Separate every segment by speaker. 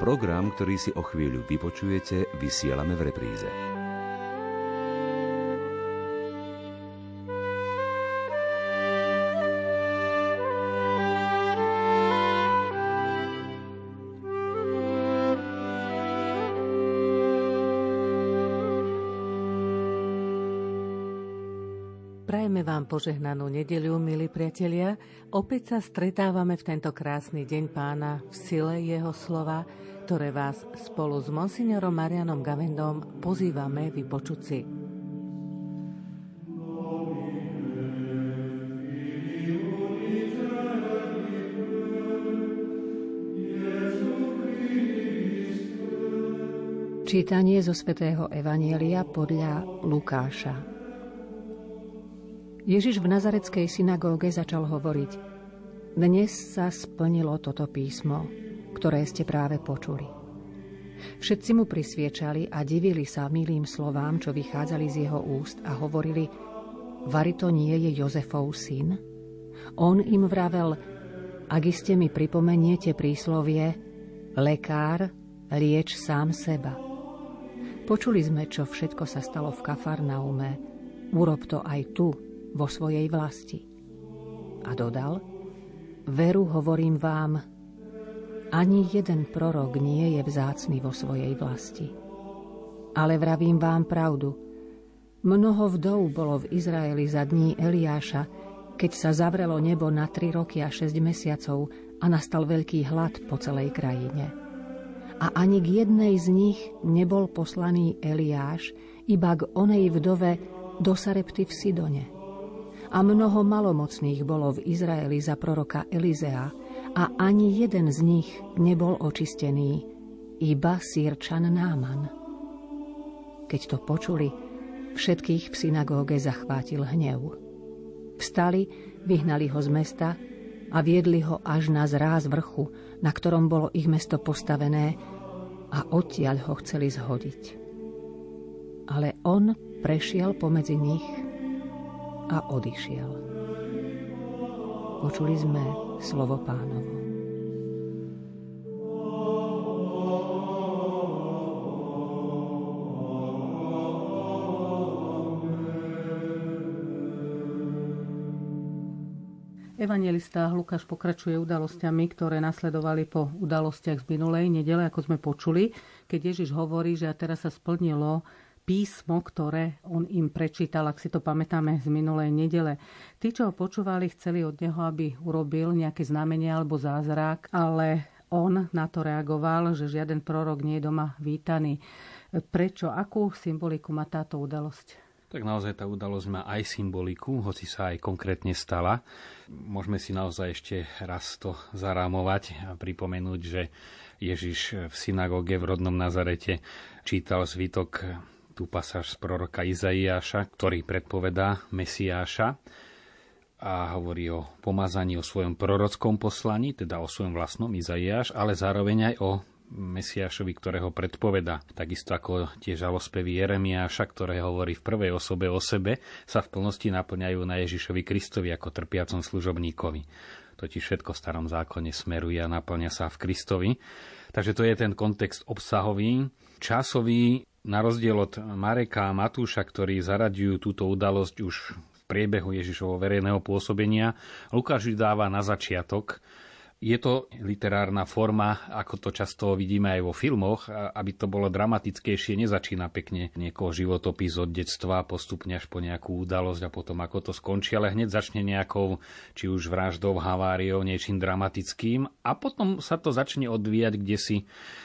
Speaker 1: Program, ktorý si o chvíľu vypočujete, vysielame v repríze.
Speaker 2: Prajeme vám požehnanú nedeľu, milí priatelia. Opäť sa stretávame v tento krásny deň pána v sile jeho slova, ktoré vás spolu s monsignorom Marianom Gavendom pozývame vypočuť si. Čítanie zo svätého Evanielia podľa Lukáša. Ježiš v nazareckej synagóge začal hovoriť Dnes sa splnilo toto písmo, ktoré ste práve počuli. Všetci mu prisviečali a divili sa milým slovám, čo vychádzali z jeho úst a hovorili Vari to nie je Jozefov syn? On im vravel Ak iste mi pripomeniete príslovie Lekár, lieč sám seba. Počuli sme, čo všetko sa stalo v Kafarnaume. Urob to aj tu, vo svojej vlasti. A dodal, veru hovorím vám, ani jeden prorok nie je vzácný vo svojej vlasti. Ale vravím vám pravdu, mnoho vdov bolo v Izraeli za dní Eliáša, keď sa zavrelo nebo na tri roky a šesť mesiacov a nastal veľký hlad po celej krajine. A ani k jednej z nich nebol poslaný Eliáš, iba k onej vdove do Sarepty v Sidone – a mnoho malomocných bolo v Izraeli za proroka Elizea a ani jeden z nich nebol očistený, iba sírčan Náman. Keď to počuli, všetkých v synagóge zachvátil hnev. Vstali, vyhnali ho z mesta a viedli ho až na zráz vrchu, na ktorom bolo ich mesto postavené a odtiaľ ho chceli zhodiť. Ale on prešiel pomedzi nich a odišiel. Počuli sme slovo pánovo. Evangelista Lukáš pokračuje udalosťami, ktoré nasledovali po udalostiach z minulej nedele, ako sme počuli, keď Ježiš hovorí, že a teraz sa splnilo písmo, ktoré on im prečítal, ak si to pamätáme z minulej nedele. Tí, čo ho počúvali, chceli od neho, aby urobil nejaké znamenie alebo zázrak, ale on na to reagoval, že žiaden prorok nie je doma vítaný. Prečo? Akú symboliku má táto udalosť?
Speaker 3: Tak naozaj tá udalosť má aj symboliku, hoci sa aj konkrétne stala. Môžeme si naozaj ešte raz to zarámovať a pripomenúť, že Ježiš v synagóge v rodnom Nazarete čítal zvytok tú pasáž z proroka Izaiáša, ktorý predpovedá Mesiáša a hovorí o pomazaní o svojom prorockom poslaní, teda o svojom vlastnom Izaiáš, ale zároveň aj o Mesiášovi, ktorého predpoveda. Takisto ako tie žalospevy Jeremiáša, ktoré hovorí v prvej osobe o sebe, sa v plnosti naplňajú na Ježišovi Kristovi ako trpiacom služobníkovi. Totiž všetko v starom zákone smeruje a naplňa sa v Kristovi. Takže to je ten kontext obsahový. Časový na rozdiel od Mareka a Matúša, ktorí zaraďujú túto udalosť už v priebehu Ježišovho verejného pôsobenia, Lukáš dáva na začiatok je to literárna forma, ako to často vidíme aj vo filmoch, aby to bolo dramatickejšie, nezačína pekne niekoho životopis od detstva, postupne až po nejakú udalosť a potom ako to skončí, ale hneď začne nejakou, či už vraždou, haváriou, niečím dramatickým a potom sa to začne odvíjať kde si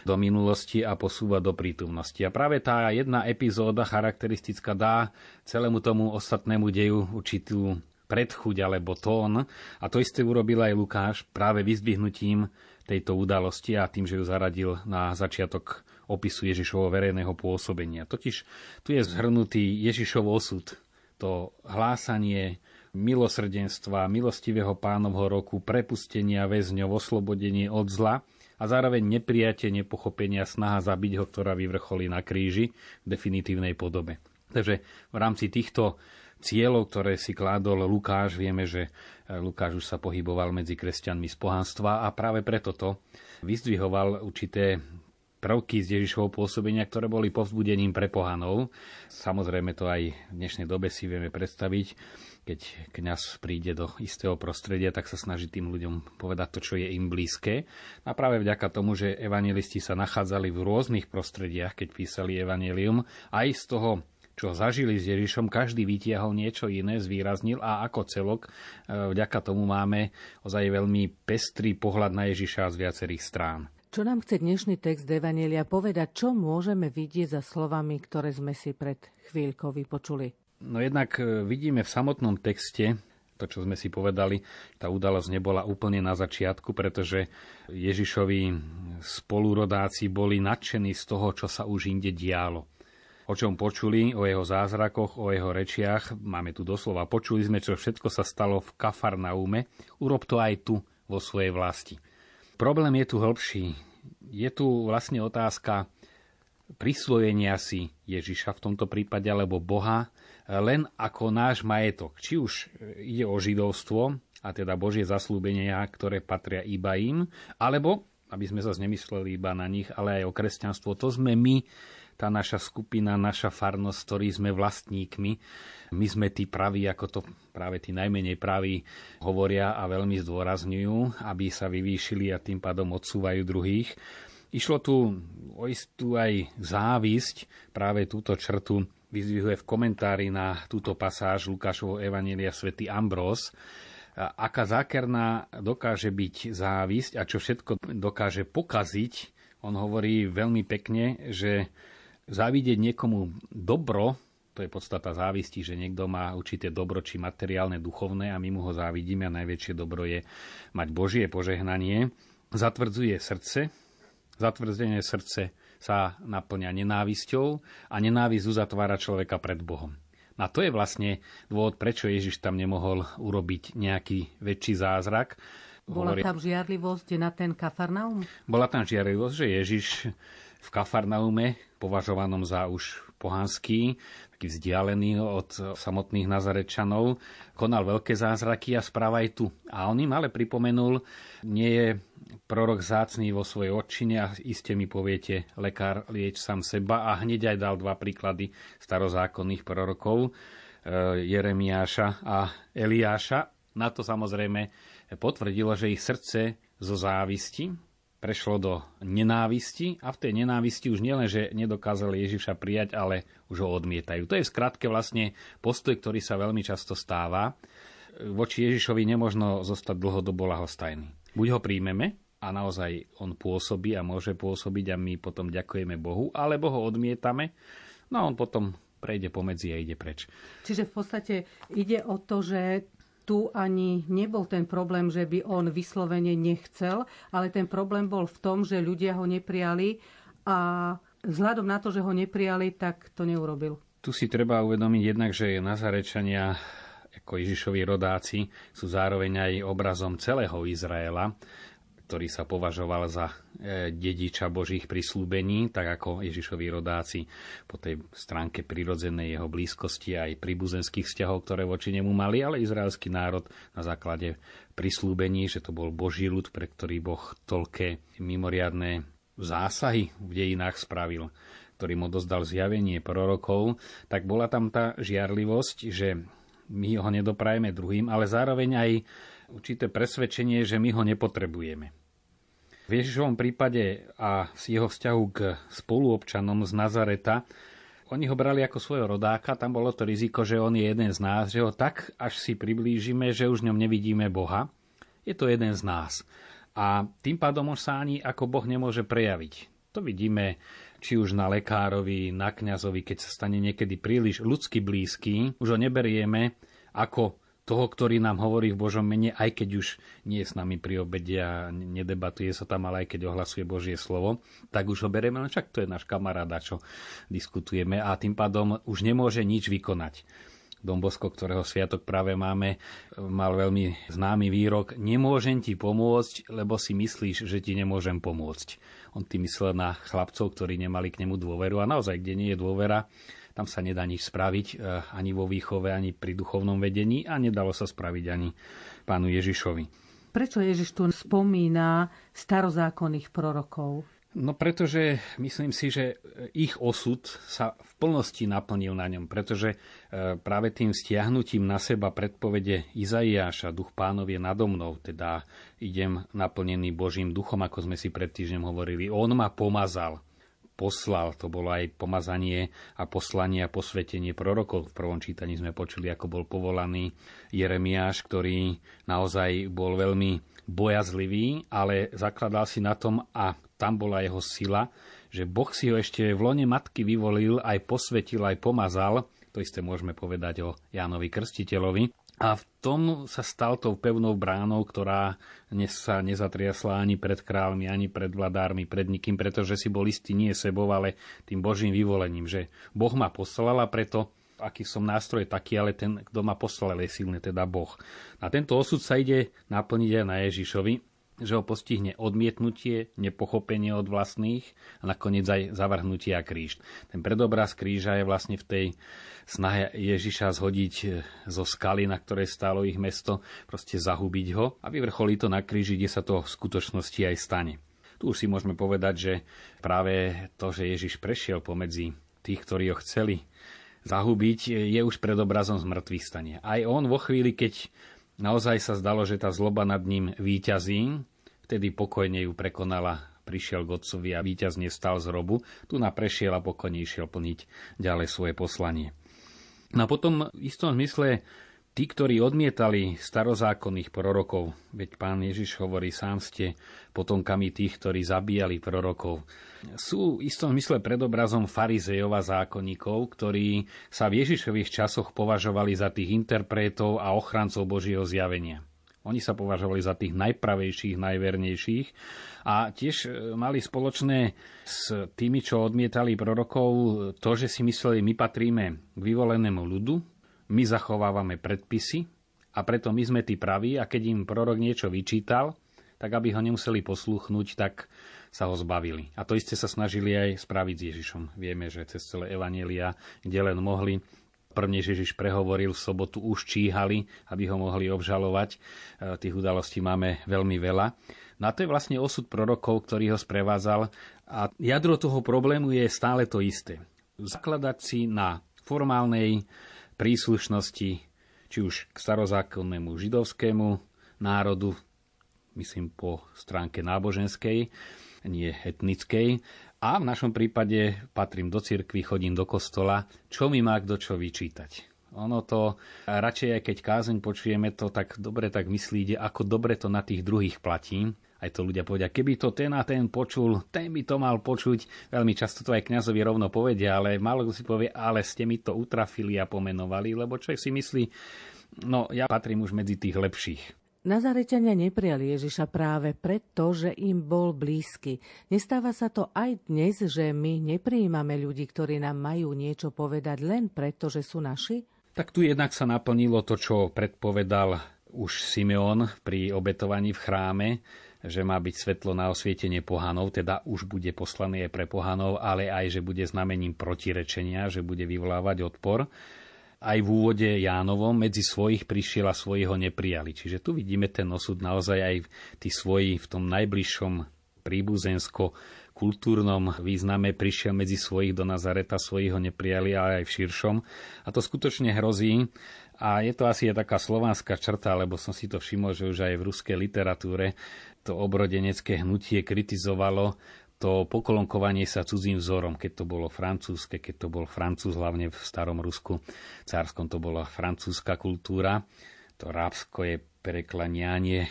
Speaker 3: do minulosti a posúva do prítomnosti. A práve tá jedna epizóda charakteristická dá celému tomu ostatnému deju určitú predchuť alebo tón. A to isté urobil aj Lukáš práve vyzdvihnutím tejto udalosti a tým, že ju zaradil na začiatok opisu Ježišovho verejného pôsobenia. Totiž tu je zhrnutý Ježišov osud, to hlásanie milosrdenstva, milostivého pánovho roku, prepustenia väzňov, oslobodenie od zla a zároveň neprijatie, nepochopenia, snaha zabiť ho, ktorá vyvrcholí na kríži v definitívnej podobe. Takže v rámci týchto cieľov, ktoré si kládol Lukáš. Vieme, že e, Lukáš už sa pohyboval medzi kresťanmi z pohanstva a práve preto to vyzdvihoval určité prvky z Ježišovho pôsobenia, ktoré boli povzbudením pre pohanov. Samozrejme to aj v dnešnej dobe si vieme predstaviť, keď kňaz príde do istého prostredia, tak sa snaží tým ľuďom povedať to, čo je im blízke. A práve vďaka tomu, že evangelisti sa nachádzali v rôznych prostrediach, keď písali evanelium, aj z toho čo zažili s Ježišom, každý vytiahol niečo iné, zvýraznil a ako celok e, vďaka tomu máme ozaj veľmi pestrý pohľad na Ježiša z viacerých strán.
Speaker 4: Čo nám chce dnešný text Evanelia povedať, čo môžeme vidieť za slovami, ktoré sme si pred chvíľkou vypočuli?
Speaker 3: No jednak e, vidíme v samotnom texte, to, čo sme si povedali, tá udalosť nebola úplne na začiatku, pretože Ježišovi spolurodáci boli nadšení z toho, čo sa už inde dialo o čom počuli, o jeho zázrakoch, o jeho rečiach. Máme tu doslova, počuli sme, čo všetko sa stalo v Kafarnaume. Urob to aj tu, vo svojej vlasti. Problém je tu hĺbší. Je tu vlastne otázka prisvojenia si Ježiša v tomto prípade, alebo Boha, len ako náš majetok. Či už ide o židovstvo, a teda Božie zaslúbenia, ktoré patria iba im, alebo, aby sme sa nemysleli iba na nich, ale aj o kresťanstvo, to sme my, tá naša skupina, naša farnosť, ktorí sme vlastníkmi. My sme tí praví, ako to práve tí najmenej praví hovoria a veľmi zdôrazňujú, aby sa vyvýšili a tým pádom odsúvajú druhých. Išlo tu o istú aj závisť, práve túto črtu vyzvihuje v komentári na túto pasáž Lukášovho Evanielia svätý Ambrós, aká zákerná dokáže byť závisť a čo všetko dokáže pokaziť. On hovorí veľmi pekne, že závidieť niekomu dobro, to je podstata závisti, že niekto má určité dobro, či materiálne, duchovné a my mu ho závidíme a najväčšie dobro je mať Božie požehnanie, zatvrdzuje srdce, zatvrdzenie srdce sa naplňa nenávisťou a nenávisť uzatvára človeka pred Bohom. A to je vlastne dôvod, prečo Ježiš tam nemohol urobiť nejaký väčší zázrak.
Speaker 4: Bola tam žiarlivosť na ten Kafarnaum?
Speaker 3: Bola tam žiarlivosť, že Ježiš v Kafarnaume, považovanom za už pohanský, taký vzdialený od samotných Nazarečanov, konal veľké zázraky a správa aj tu. A on im ale pripomenul, nie je prorok zácný vo svojej odčine a iste mi poviete, lekár lieč sám seba a hneď aj dal dva príklady starozákonných prorokov, e, Jeremiáša a Eliáša. Na to samozrejme potvrdilo, že ich srdce zo závisti, prešlo do nenávisti a v tej nenávisti už nielen, že nedokázali Ježiša prijať, ale už ho odmietajú. To je v skratke vlastne postoj, ktorý sa veľmi často stáva. Voči Ježišovi nemožno zostať dlhodobo lahostajný. Buď ho príjmeme a naozaj on pôsobí a môže pôsobiť a my potom ďakujeme Bohu, alebo ho odmietame, no a on potom prejde pomedzi a ide preč.
Speaker 4: Čiže v podstate ide o to, že tu ani nebol ten problém, že by on vyslovene nechcel, ale ten problém bol v tom, že ľudia ho neprijali a vzhľadom na to, že ho neprijali, tak to neurobil.
Speaker 3: Tu si treba uvedomiť jednak, že Nazarečania ako Ježišovi rodáci sú zároveň aj obrazom celého Izraela ktorý sa považoval za e, dediča Božích prislúbení, tak ako Ježišovi rodáci po tej stránke prirodzenej jeho blízkosti aj príbuzenských vzťahov, ktoré voči nemu mali, ale izraelský národ na základe prislúbení, že to bol Boží ľud, pre ktorý Boh toľké mimoriadné zásahy v dejinách spravil, ktorý mu dozdal zjavenie prorokov, tak bola tam tá žiarlivosť, že my ho nedoprajeme druhým, ale zároveň aj určité presvedčenie, že my ho nepotrebujeme. V Ježišovom prípade a z jeho vzťahu k spoluobčanom z Nazareta oni ho brali ako svojho rodáka, tam bolo to riziko, že on je jeden z nás, že ho tak až si priblížime, že už v ňom nevidíme Boha. Je to jeden z nás. A tým pádom už sa ani ako Boh nemôže prejaviť. To vidíme či už na lekárovi, na kňazovi, keď sa stane niekedy príliš ľudsky blízky, už ho neberieme ako toho, ktorý nám hovorí v Božom mene, aj keď už nie je s nami pri obede a nedebatuje sa tam, ale aj keď ohlasuje Božie slovo, tak už ho bereme, len však to je náš kamaráda, čo diskutujeme a tým pádom už nemôže nič vykonať. Dom Bosko, ktorého sviatok práve máme, mal veľmi známy výrok Nemôžem ti pomôcť, lebo si myslíš, že ti nemôžem pomôcť. On tým myslel na chlapcov, ktorí nemali k nemu dôveru a naozaj, kde nie je dôvera, tam sa nedá nič spraviť e, ani vo výchove, ani pri duchovnom vedení a nedalo sa spraviť ani pánu Ježišovi.
Speaker 4: Prečo Ježiš tu spomína starozákonných prorokov?
Speaker 3: No pretože myslím si, že ich osud sa v plnosti naplnil na ňom, pretože e, práve tým stiahnutím na seba predpovede Izaiáša, duch pánov je nado mnou, teda idem naplnený Božím duchom, ako sme si pred týždňom hovorili. On ma pomazal, poslal, to bolo aj pomazanie a poslanie a posvetenie prorokov. V prvom čítaní sme počuli, ako bol povolaný Jeremiáš, ktorý naozaj bol veľmi bojazlivý, ale zakladal si na tom a tam bola jeho sila, že Boh si ho ešte v lone matky vyvolil, aj posvetil, aj pomazal. To isté môžeme povedať o Jánovi Krstiteľovi. A v tom sa stal tou pevnou bránou, ktorá sa nezatriasla ani pred kráľmi, ani pred vladármi, pred nikým, pretože si bol istý nie sebou, ale tým Božím vyvolením, že Boh ma poslal a preto aký som nástroj taký, ale ten, kto ma poslal, je silný, teda Boh. A tento osud sa ide naplniť aj na Ježišovi, že ho postihne odmietnutie, nepochopenie od vlastných a nakoniec aj zavrhnutie a kríž. Ten predobraz kríža je vlastne v tej snahe Ježiša zhodiť e, zo skaly, na ktorej stálo ich mesto, proste zahubiť ho a vyvrcholí to na kríži, kde sa to v skutočnosti aj stane. Tu už si môžeme povedať, že práve to, že Ježiš prešiel pomedzi tých, ktorí ho chceli zahubiť, je už predobrazom zmrtvých stania. Aj on vo chvíli, keď Naozaj sa zdalo, že tá zloba nad ním výťazí, vtedy pokojne ju prekonala, prišiel k otcovi a výťazne stal z robu, tu na prešiel a pokojne išiel plniť ďalej svoje poslanie. No a potom v istom zmysle tí, ktorí odmietali starozákonných prorokov, veď pán Ježiš hovorí, sám ste potomkami tých, ktorí zabíjali prorokov, sú v istom zmysle predobrazom farizejov a zákonníkov, ktorí sa v Ježišových časoch považovali za tých interpretov a ochrancov Božieho zjavenia. Oni sa považovali za tých najpravejších, najvernejších a tiež e, mali spoločné s tými, čo odmietali prorokov, to, že si mysleli, my patríme k vyvolenému ľudu, my zachovávame predpisy a preto my sme tí praví a keď im prorok niečo vyčítal, tak aby ho nemuseli posluchnúť, tak sa ho zbavili. A to isté sa snažili aj spraviť s Ježišom. Vieme, že cez celé Evanielia, kde len mohli, prvne Ježiš prehovoril, v sobotu už číhali, aby ho mohli obžalovať. E, tých udalostí máme veľmi veľa. No a to je vlastne osud prorokov, ktorý ho sprevádzal. A jadro toho problému je stále to isté. Zakladať si na formálnej príslušnosti, či už k starozákonnému židovskému národu, myslím po stránke náboženskej, nie etnickej. A v našom prípade patrím do cirkvi, chodím do kostola. Čo mi má kto čo vyčítať? Ono to, radšej aj keď kázeň počujeme to, tak dobre tak myslíte, ako dobre to na tých druhých platí. Aj to ľudia povedia, keby to ten a ten počul, ten by to mal počuť. Veľmi často to aj kňazovi rovno povedia, ale málo kto si povie, ale ste mi to utrafili a pomenovali, lebo človek si myslí, no ja patrím už medzi tých lepších.
Speaker 5: Nazarečania neprijali Ježiša práve preto, že im bol blízky. Nestáva sa to aj dnes, že my neprijímame ľudí, ktorí nám majú niečo povedať len preto, že sú naši?
Speaker 3: Tak tu jednak sa naplnilo to, čo predpovedal už Simeon pri obetovaní v chráme, že má byť svetlo na osvietenie pohanov, teda už bude poslané pre pohanov, ale aj, že bude znamením protirečenia, že bude vyvolávať odpor aj v úvode Jánovom medzi svojich prišiel a svojich ho neprijali. Čiže tu vidíme ten osud naozaj aj tí svoji v tom najbližšom príbuzensko kultúrnom význame prišiel medzi svojich do Nazareta, svojich ho neprijali, ale aj v širšom. A to skutočne hrozí. A je to asi taká slovanská črta, lebo som si to všimol, že už aj v ruskej literatúre to obrodenecké hnutie kritizovalo to pokolonkovanie sa cudzím vzorom, keď to bolo francúzske, keď to bol francúz, hlavne v starom Rusku, cárskom to bola francúzska kultúra. To rábsko je preklanianie,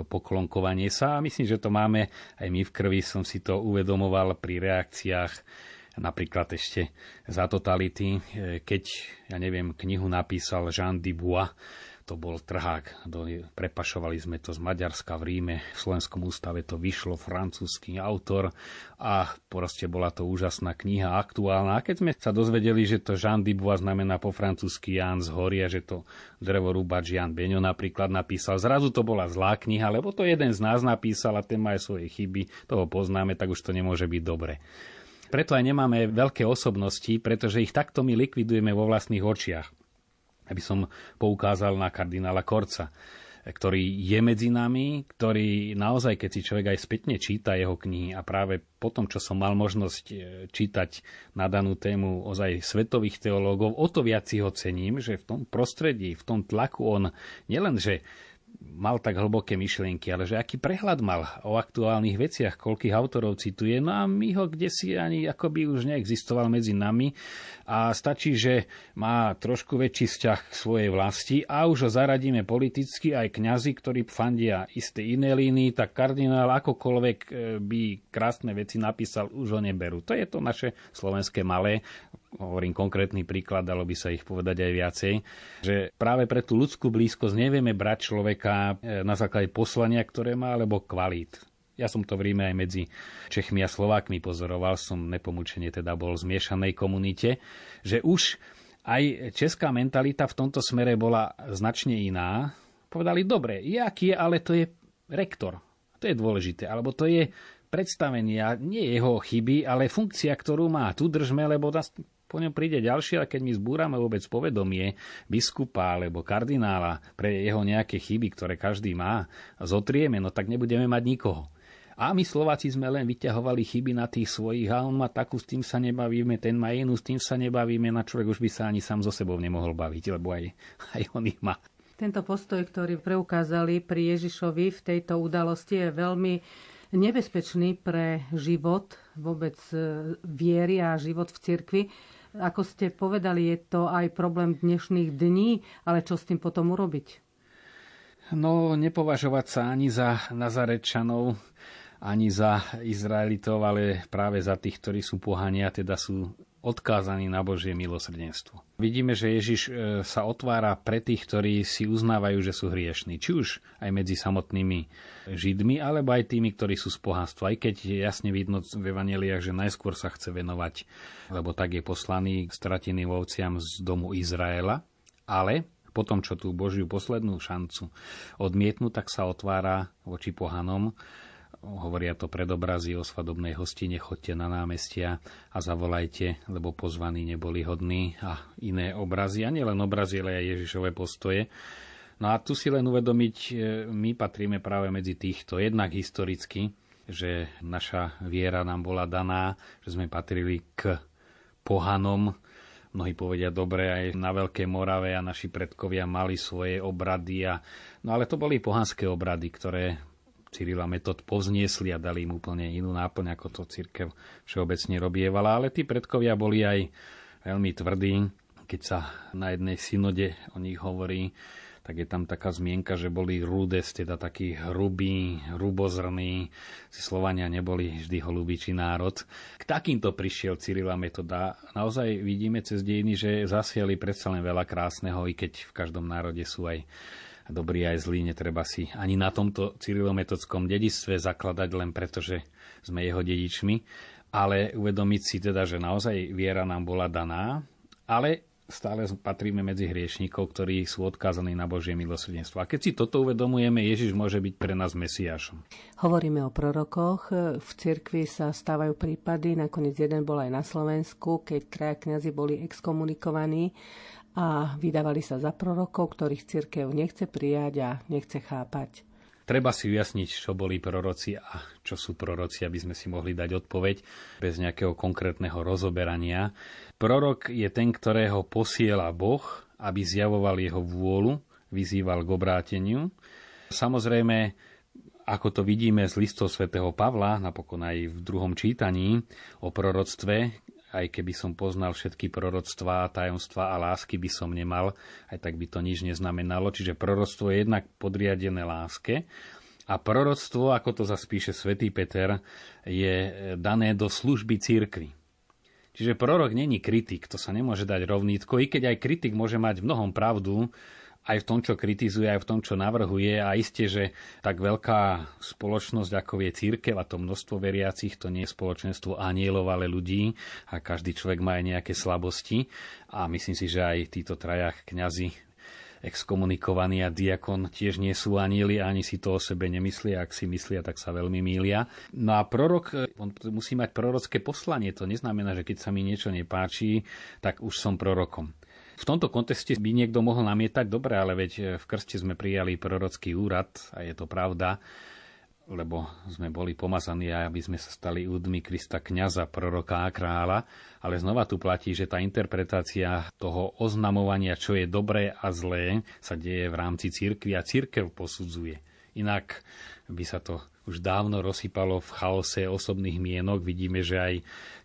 Speaker 3: to poklonkovanie sa. A myslím, že to máme aj my v krvi, som si to uvedomoval pri reakciách napríklad ešte za totality, keď, ja neviem, knihu napísal Jean Dubois, to bol trhák. Prepašovali sme to z Maďarska v Ríme, v Slovenskom ústave to vyšlo, francúzsky autor a proste bola to úžasná kniha, aktuálna. A keď sme sa dozvedeli, že to Jean Dubois znamená po francúzsky Jan z horia, že to drevorúbač Jan Beňo napríklad napísal, zrazu to bola zlá kniha, lebo to jeden z nás napísal a ten má aj svoje chyby, toho poznáme, tak už to nemôže byť dobre. Preto aj nemáme veľké osobnosti, pretože ich takto my likvidujeme vo vlastných očiach aby som poukázal na kardinála Korca. ktorý je medzi nami, ktorý naozaj, keď si človek aj spätne číta jeho knihy a práve po tom, čo som mal možnosť e, čítať na danú tému ozaj svetových teológov, o to viac si ho cením, že v tom prostredí, v tom tlaku on nielen, že mal tak hlboké myšlienky, ale že aký prehľad mal o aktuálnych veciach, koľkých autorov cituje, no a my ho kde si ani akoby už neexistoval medzi nami a stačí, že má trošku väčší vzťah k svojej vlasti a už ho zaradíme politicky aj kňazi, ktorí fandia isté iné líny, tak kardinál akokoľvek e, by krásne veci napísal, už ho neberú. To je to naše slovenské malé hovorím konkrétny príklad, dalo by sa ich povedať aj viacej, že práve pre tú ľudskú blízkosť nevieme brať človeka e, na základe poslania, ktoré má, alebo kvalít. Ja som to v Ríme aj medzi Čechmi a Slovákmi pozoroval, som nepomúčenie teda bol v zmiešanej komunite, že už aj česká mentalita v tomto smere bola značne iná. Povedali, dobre, je je, ale to je rektor. To je dôležité. Alebo to je predstavenia, nie jeho chyby, ale funkcia, ktorú má. Tu držme, lebo po ňom príde ďalší, a keď my zbúrame vôbec povedomie biskupa alebo kardinála pre jeho nejaké chyby, ktoré každý má, zotrieme, no tak nebudeme mať nikoho. A my Slováci sme len vyťahovali chyby na tých svojich a on má takú, s tým sa nebavíme, ten má inú, s tým sa nebavíme, na človek už by sa ani sám so sebou nemohol baviť, lebo aj, aj on ich má.
Speaker 4: Tento postoj, ktorý preukázali pri Ježišovi v tejto udalosti je veľmi nebezpečný pre život, vôbec e, viery a život v cirkvi, ako ste povedali, je to aj problém dnešných dní, ale čo s tým potom urobiť?
Speaker 3: No, nepovažovať sa ani za Nazarečanov, ani za Izraelitov, ale práve za tých, ktorí sú pohania, teda sú odkázaní na Božie milosrdenstvo. Vidíme, že Ježiš e, sa otvára pre tých, ktorí si uznávajú, že sú hriešní. Či už aj medzi samotnými Židmi, alebo aj tými, ktorí sú z pohanstva. Aj keď je jasne vidno v Evangeliách, že najskôr sa chce venovať, lebo tak je poslaný strateným ovciam z domu Izraela. Ale potom, čo tú Božiu poslednú šancu odmietnú, tak sa otvára voči pohanom hovoria to predobrazy o svadobnej hostine, chodte na námestia a zavolajte, lebo pozvaní neboli hodní a iné obrazy, a nielen obrazy, ale aj Ježišové postoje. No a tu si len uvedomiť, e, my patríme práve medzi týchto, jednak historicky, že naša viera nám bola daná, že sme patrili k pohanom, mnohí povedia dobre, aj na Veľkej Morave a naši predkovia mali svoje obrady. A, no ale to boli pohanské obrady, ktoré Cyrila metod povzniesli a dali im úplne inú náplň, ako to církev všeobecne robievala. Ale tí predkovia boli aj veľmi tvrdí. Keď sa na jednej synode o nich hovorí, tak je tam taká zmienka, že boli rudes, teda takí hrubí, hrubozrní. Si Slovania neboli vždy holubíči národ. K takýmto prišiel Cyrila metoda. Naozaj vidíme cez dejiny, že zasiali predsa len veľa krásneho, i keď v každom národe sú aj dobrý aj zlý, netreba si ani na tomto cyrilometodskom dedistve zakladať len preto, že sme jeho dedičmi, ale uvedomiť si teda, že naozaj viera nám bola daná, ale stále patríme medzi hriešníkov, ktorí sú odkázaní na Božie milosrdenstvo. A keď si toto uvedomujeme, Ježiš môže byť pre nás Mesiášom.
Speaker 5: Hovoríme o prorokoch. V cirkvi sa stávajú prípady, nakoniec jeden bol aj na Slovensku, keď traja kňazi boli exkomunikovaní a vydávali sa za prorokov, ktorých cirkev nechce prijať a nechce chápať.
Speaker 3: Treba si ujasniť, čo boli proroci a čo sú proroci, aby sme si mohli dať odpoveď bez nejakého konkrétneho rozoberania. Prorok je ten, ktorého posiela Boh, aby zjavoval jeho vôľu, vyzýval k obráteniu. Samozrejme, ako to vidíme z listov svätého Pavla, napokon aj v druhom čítaní o proroctve, aj keby som poznal všetky proroctvá, tajomstvá a lásky by som nemal, aj tak by to nič neznamenalo. Čiže proroctvo je jednak podriadené láske a proroctvo, ako to zaspíše svätý Peter, je dané do služby církvy. Čiže prorok není kritik, to sa nemôže dať rovnítko, i keď aj kritik môže mať v mnohom pravdu, aj v tom, čo kritizuje, aj v tom, čo navrhuje. A isté, že tak veľká spoločnosť, ako je církev a to množstvo veriacich, to nie je spoločenstvo anielov, ale ľudí a každý človek má aj nejaké slabosti. A myslím si, že aj títo trajach kňazi exkomunikovaní a diakon tiež nie sú anieli, ani si to o sebe nemyslia. Ak si myslia, tak sa veľmi mília. No a prorok, on musí mať prorocké poslanie. To neznamená, že keď sa mi niečo nepáči, tak už som prorokom V tomto kontexte by niekto mohol namietať, dobre, ale veď v krste sme prijali prorocký úrad a je to pravda, lebo sme boli pomazaní, aby sme sa stali údmi Krista kňaza, proroka a kráľa, ale znova tu platí, že tá interpretácia toho oznamovania, čo je dobré a zlé, sa deje v rámci cirkvi a cirkev posudzuje. Inak by sa to už dávno rozsypalo v chaose osobných mienok. Vidíme, že aj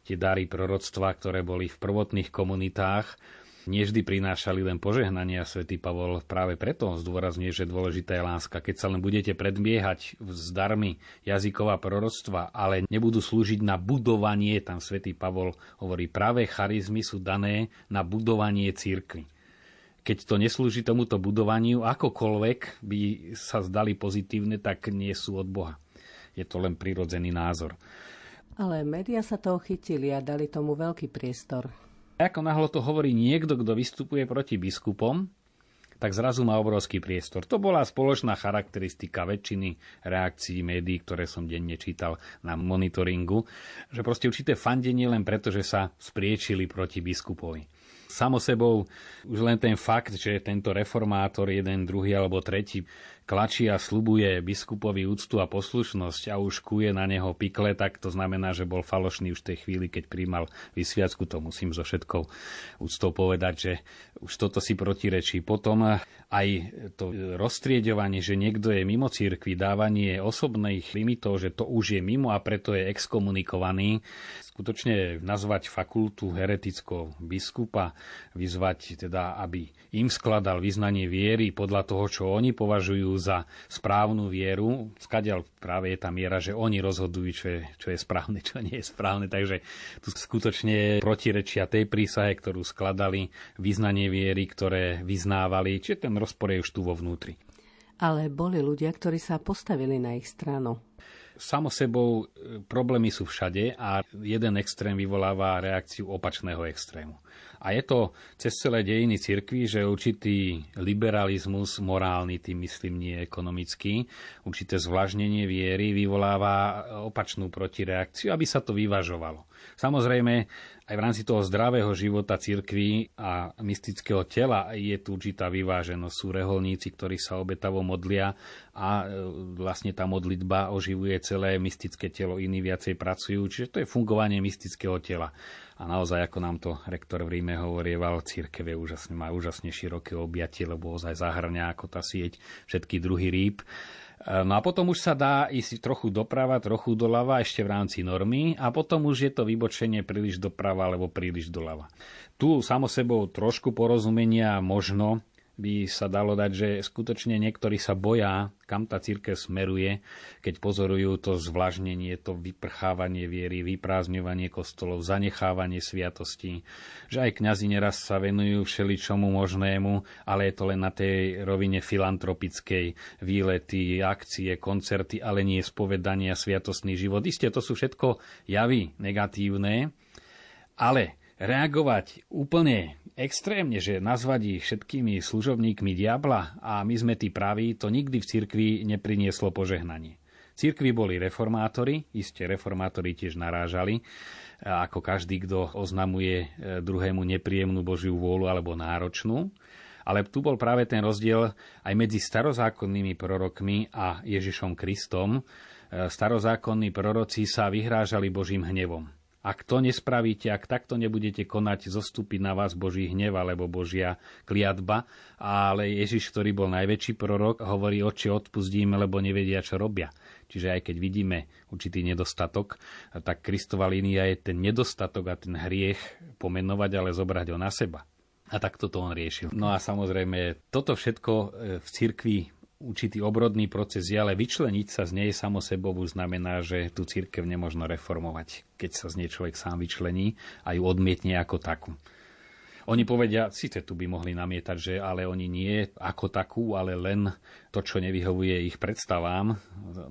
Speaker 3: tie dary proroctva, ktoré boli v prvotných komunitách, nevždy prinášali len požehnania. Svetý Pavol práve preto zdôrazňuje, že dôležitá je láska. Keď sa len budete predbiehať s darmi jazyková proroctva, ale nebudú slúžiť na budovanie, tam svätý Pavol hovorí, práve charizmy sú dané na budovanie církvy. Keď to neslúži tomuto budovaniu, akokoľvek by sa zdali pozitívne, tak nie sú od Boha. Je to len prirodzený názor.
Speaker 5: Ale médiá sa toho chytili a dali tomu veľký priestor.
Speaker 3: Ako nahlo to hovorí niekto, kto vystupuje proti biskupom, tak zrazu má obrovský priestor. To bola spoločná charakteristika väčšiny reakcií médií, ktoré som denne čítal na monitoringu, že proste určité fandenie len preto, že sa spriečili proti biskupovi. Samo sebou už len ten fakt, že tento reformátor, jeden, druhý alebo tretí, klačí a slubuje biskupovi úctu a poslušnosť a už kuje na neho pikle, tak to znamená, že bol falošný už v tej chvíli, keď príjmal vysviacku. To musím so všetkou úctou povedať, že už toto si protirečí. Potom aj to roztriedovanie, že niekto je mimo církvy, dávanie osobných limitov, že to už je mimo a preto je exkomunikovaný. Skutočne nazvať fakultu heretickou biskupa, vyzvať teda, aby im skladal vyznanie viery podľa toho, čo oni považujú za správnu vieru. Skadiaľ práve je tá miera, že oni rozhodujú, čo je, čo je správne, čo nie je správne. Takže tu skutočne protirečia tej prísahe, ktorú skladali, vyznanie viery, ktoré vyznávali. Čiže ten rozpor je už tu vo vnútri.
Speaker 5: Ale boli ľudia, ktorí sa postavili na ich stranu.
Speaker 3: Samo sebou e, problémy sú všade a jeden extrém vyvoláva reakciu opačného extrému. A je to cez celé dejiny cirkvi, že určitý liberalizmus, morálny, tým myslím nie ekonomický, určité zvlažnenie viery vyvoláva opačnú protireakciu, aby sa to vyvažovalo. Samozrejme, aj v rámci toho zdravého života cirkvi a mystického tela je tu určitá vyváženosť. Sú reholníci, ktorí sa obetavo modlia a e, vlastne tá modlitba oživuje celé mystické telo, iní viacej pracujú. Čiže to je fungovanie mystického tela. A naozaj, ako nám to rektor v Ríme hovorieval, církev je úžasne, má úžasne široké objatie, lebo ozaj zahrňa ako tá sieť všetky druhy rýb. E, no a potom už sa dá ísť trochu doprava, trochu doľava ešte v rámci normy a potom už je to vybočenie príliš doprava alebo príliš doľava. Tu samo sebou trošku porozumenia možno, by sa dalo dať, že skutočne niektorí sa boja, kam tá církev smeruje, keď pozorujú to zvlažnenie, to vyprchávanie viery, vyprázdňovanie kostolov, zanechávanie sviatostí, že aj kňazi neraz sa venujú všeličomu možnému, ale je to len na tej rovine filantropickej výlety, akcie, koncerty, ale nie spovedania, sviatostný život. Isté, to sú všetko javy negatívne, ale reagovať úplne extrémne, že nazvať ich všetkými služobníkmi diabla a my sme tí praví, to nikdy v cirkvi neprinieslo požehnanie. Cirkvi boli reformátori, iste reformátori tiež narážali, ako každý, kto oznamuje e, druhému nepríjemnú Božiu vôľu alebo náročnú. Ale tu bol práve ten rozdiel aj medzi starozákonnými prorokmi a Ježišom Kristom. E, starozákonní proroci sa vyhrážali Božím hnevom ak to nespravíte, ak takto nebudete konať, zostúpi na vás Boží hnev alebo Božia kliatba. Ale Ježiš, ktorý bol najväčší prorok, hovorí, oči odpustíme, lebo nevedia, čo robia. Čiže aj keď vidíme určitý nedostatok, tak Kristova línia je ten nedostatok a ten hriech pomenovať, ale zobrať ho na seba. A takto to on riešil. No a samozrejme, toto všetko e, v cirkvi určitý obrodný proces je, ale vyčleniť sa z nej samo sebou znamená, že tú církev nemôžno reformovať, keď sa z nej človek sám vyčlení a ju odmietne ako takú. Oni povedia, síce tu by mohli namietať, že ale oni nie ako takú, ale len to, čo nevyhovuje ich predstavám.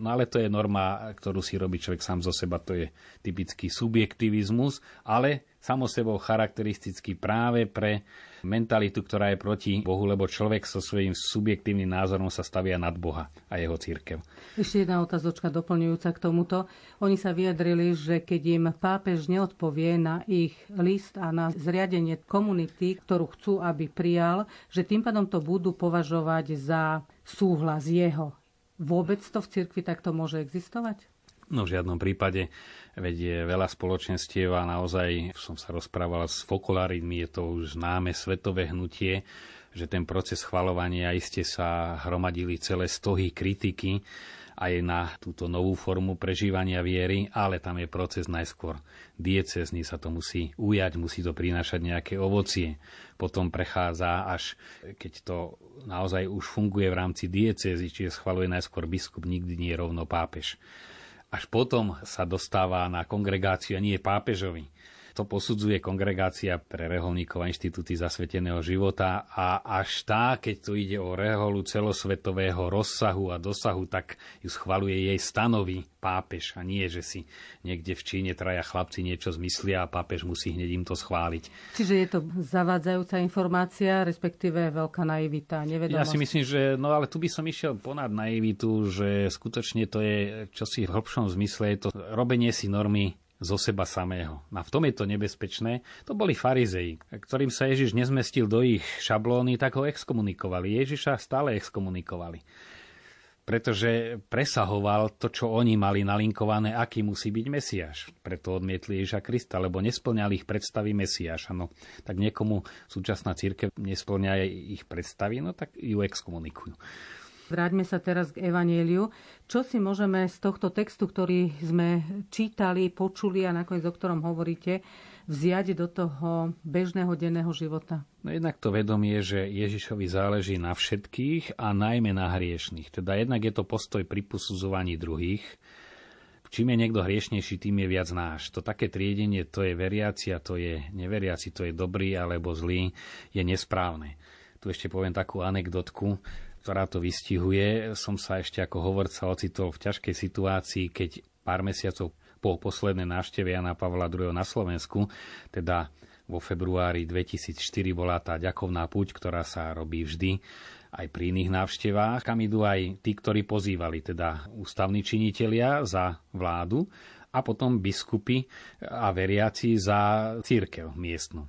Speaker 3: No ale to je norma, ktorú si robí človek sám zo seba, to je typický subjektivizmus, ale samo sebou charakteristický práve pre mentalitu, ktorá je proti Bohu, lebo človek so svojím subjektívnym názorom sa stavia nad Boha a jeho církev.
Speaker 4: Ešte jedna otázočka doplňujúca k tomuto. Oni sa vyjadrili, že keď im pápež neodpovie na ich list a na zriadenie komunity, ktorú chcú, aby prijal, že tým pádom to budú považovať za súhlas jeho. Vôbec to v cirkvi takto môže existovať?
Speaker 3: No v žiadnom prípade, veď je veľa spoločenstiev a naozaj som sa rozprával s fokuláridmi, je to už známe svetové hnutie, že ten proces schvalovania iste sa hromadili celé stohy kritiky aj na túto novú formu prežívania viery, ale tam je proces najskôr diecezný, sa to musí ujať, musí to prinášať nejaké ovocie. Potom prechádza až, keď to naozaj už funguje v rámci diecezy, čiže schvaluje najskôr biskup, nikdy nie je rovno pápež až potom sa dostáva na kongregáciu a nie pápežovi. To posudzuje kongregácia pre reholníkov a inštitúty zasveteného života a až tá, keď tu ide o reholu celosvetového rozsahu a dosahu, tak ju schvaluje jej stanovy pápež a nie, že si niekde v Číne traja chlapci niečo zmyslia a pápež musí hneď im to schváliť.
Speaker 4: Čiže je to zavádzajúca informácia, respektíve veľká naivita, nevedomosť.
Speaker 3: Ja si myslím, že no ale tu by som išiel ponad naivitu, že skutočne to je čosi v hlbšom zmysle, je to robenie si normy zo seba samého. A v tom je to nebezpečné. To boli farizei, ktorým sa Ježiš nezmestil do ich šablóny, tak ho exkomunikovali. Ježiša stále exkomunikovali. Pretože presahoval to, čo oni mali nalinkované, aký musí byť Mesiáš. Preto odmietli Ježiša Krista, lebo nesplňali ich predstavy Mesiáša. No, tak niekomu súčasná církev nesplňa ich predstavy, no tak ju exkomunikujú.
Speaker 4: Vráťme sa teraz k Evanieliu. Čo si môžeme z tohto textu, ktorý sme čítali, počuli a nakoniec o ktorom hovoríte, vziať do toho bežného denného života?
Speaker 3: No jednak to vedomie, že Ježišovi záleží na všetkých a najmä na hriešných. Teda jednak je to postoj pri posudzovaní druhých. Čím je niekto hriešnejší, tým je viac náš. To také triedenie, to je veriaci a to je neveriaci, to je dobrý alebo zlý, je nesprávne. Tu ešte poviem takú anekdotku ktorá to vystihuje. Som sa ešte ako hovorca ocitol v ťažkej situácii, keď pár mesiacov po poslednej návšteve Jana Pavla II. na Slovensku, teda vo februári 2004 bola tá ďakovná púť, ktorá sa robí vždy aj pri iných návštevách, kam idú aj tí, ktorí pozývali, teda ústavní činitelia za vládu a potom biskupy a veriaci za církev miestnu.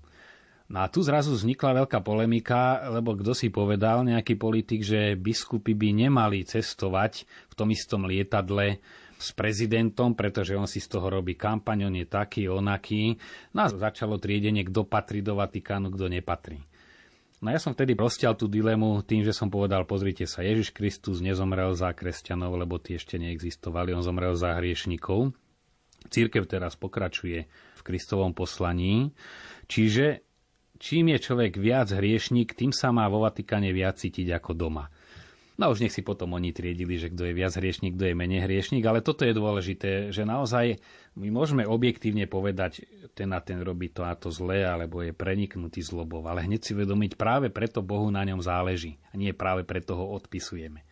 Speaker 3: No a tu zrazu vznikla veľká polemika, lebo kto si povedal, nejaký politik, že biskupy by nemali cestovať v tom istom lietadle s prezidentom, pretože on si z toho robí kampaň, on je taký, onaký. No a začalo triedenie, kto patrí do Vatikánu, kto nepatrí. No ja som vtedy rozťal tú dilemu tým, že som povedal, pozrite sa, Ježiš Kristus nezomrel za kresťanov, lebo tie ešte neexistovali, on zomrel za hriešnikov. Církev teraz pokračuje v Kristovom poslaní, čiže čím je človek viac hriešnik, tým sa má vo Vatikáne viac cítiť ako doma. No už nech si potom oni triedili, že kto je viac hriešnik, kto je menej hriešnik, ale toto je dôležité, že naozaj my môžeme objektívne povedať, ten a ten robí to a to zlé, alebo je preniknutý zlobou, ale hneď si vedomiť, práve preto Bohu na ňom záleží a nie práve preto ho odpisujeme.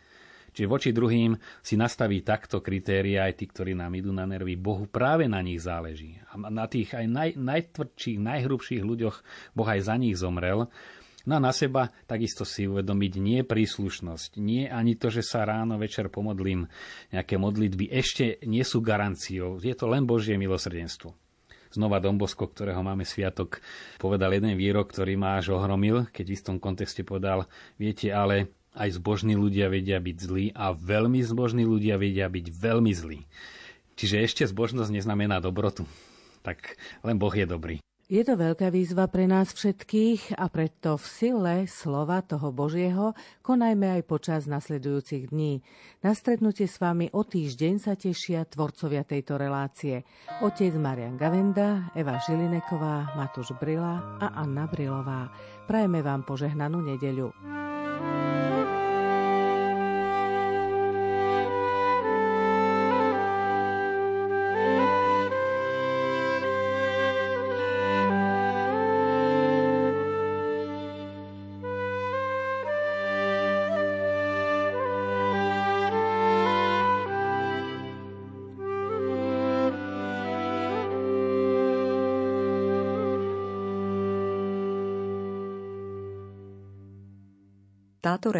Speaker 3: Čiže voči druhým si nastaví takto kritéria aj tí, ktorí nám idú na nervy. Bohu práve na nich záleží. A na tých aj naj, najtvrdších, najhrubších ľuďoch Boh aj za nich zomrel. No a na seba takisto si uvedomiť nie príslušnosť, nie ani to, že sa ráno, večer pomodlím nejaké modlitby, ešte nie sú garanciou. Je to len Božie milosrdenstvo znova Dombosko, ktorého máme sviatok, povedal jeden výrok, ktorý ma až ohromil, keď v istom kontexte povedal, viete, ale aj zbožní ľudia vedia byť zlí a veľmi zbožní ľudia vedia byť veľmi zlí. Čiže ešte zbožnosť neznamená dobrotu. Tak len Boh je dobrý.
Speaker 5: Je to veľká výzva pre nás všetkých a preto v sile slova toho Božieho konajme aj počas nasledujúcich dní. Na stretnutie s vami o týždeň sa tešia tvorcovia tejto relácie. Otec Marian Gavenda, Eva Žilineková, Matúš Brila a Anna Brilová. Prajeme vám požehnanú nedeľu.